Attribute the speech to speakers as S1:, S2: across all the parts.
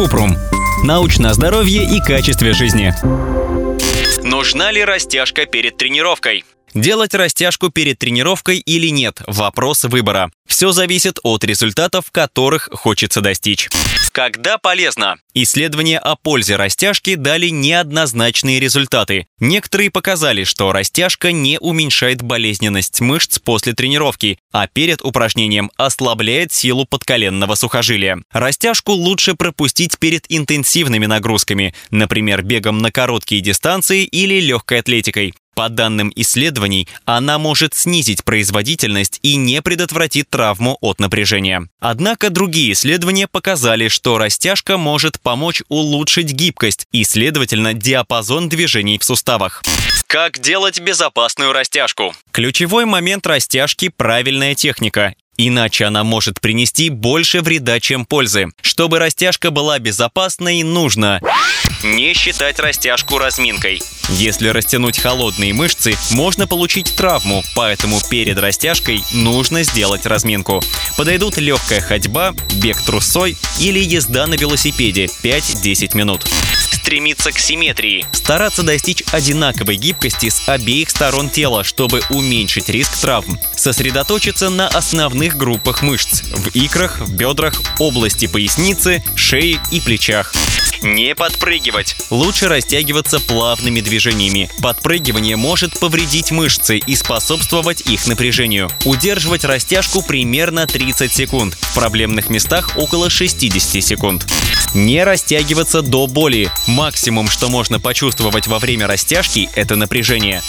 S1: Купрум. Научное здоровье и качестве жизни.
S2: Нужна ли растяжка перед тренировкой? Делать растяжку перед тренировкой или нет – вопрос выбора. Все зависит от результатов, которых хочется достичь. Когда полезно? Исследования о пользе растяжки дали неоднозначные результаты. Некоторые показали, что растяжка не уменьшает болезненность мышц после тренировки, а перед упражнением ослабляет силу подколенного сухожилия. Растяжку лучше пропустить перед интенсивными нагрузками, например, бегом на короткие дистанции или легкой атлетикой. По данным исследований, она может снизить производительность и не предотвратит травму от напряжения. Однако другие исследования показали, что растяжка может помочь улучшить гибкость и, следовательно, диапазон движений в суставах. Как делать безопасную растяжку? Ключевой момент растяжки – правильная техника. Иначе она может принести больше вреда, чем пользы. Чтобы растяжка была безопасной, нужно не считать растяжку разминкой. Если растянуть холодные мышцы, можно получить травму, поэтому перед растяжкой нужно сделать разминку. Подойдут легкая ходьба, бег трусой или езда на велосипеде 5-10 минут стремиться к симметрии. Стараться достичь одинаковой гибкости с обеих сторон тела, чтобы уменьшить риск травм. Сосредоточиться на основных группах мышц – в икрах, в бедрах, области поясницы, шеи и плечах. Не подпрыгивать. Лучше растягиваться плавными движениями. Подпрыгивание может повредить мышцы и способствовать их напряжению. Удерживать растяжку примерно 30 секунд. В проблемных местах около 60 секунд. Не растягиваться до боли. Максимум, что можно почувствовать во время растяжки, это напряжение.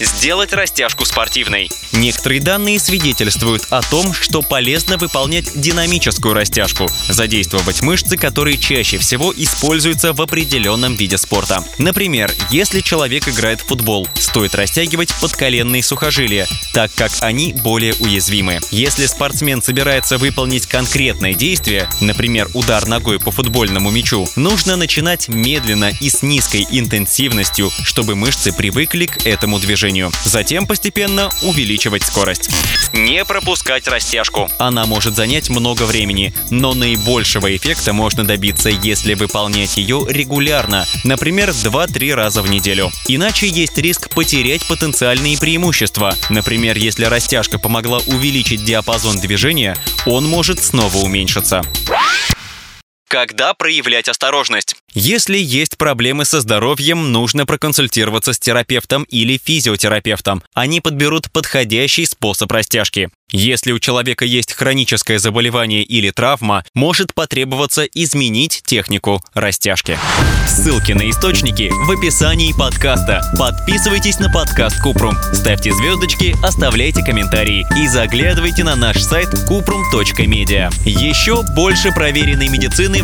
S2: Сделать растяжку спортивной. Некоторые данные свидетельствуют о том, что полезно выполнять динамическую растяжку, задействовать мышцы, которые чаще всего используются в определенном виде спорта. Например, если человек играет в футбол, стоит растягивать подколенные сухожилия, так как они более уязвимы. Если спортсмен собирается выполнить конкретное действие, например, удар ногой по футбольному мячу, нужно начинать медленно и с низкой интенсивностью, чтобы мышцы привыкли к этому движению. Затем постепенно увеличивать скорость. Не пропускать растяжку. Она может занять много времени, но наибольшего эффекта можно добиться, если выполнять ее регулярно, например, 2-3 раза в неделю. Иначе есть риск потерять потенциальные преимущества. Например, если растяжка помогла увеличить диапазон движения, он может снова уменьшиться. Когда проявлять осторожность? Если есть проблемы со здоровьем, нужно проконсультироваться с терапевтом или физиотерапевтом. Они подберут подходящий способ растяжки. Если у человека есть хроническое заболевание или травма, может потребоваться изменить технику растяжки. Ссылки на источники в описании подкаста. Подписывайтесь на подкаст Купрум, ставьте звездочки, оставляйте комментарии и заглядывайте на наш сайт kuprum.media. Еще больше проверенной медицины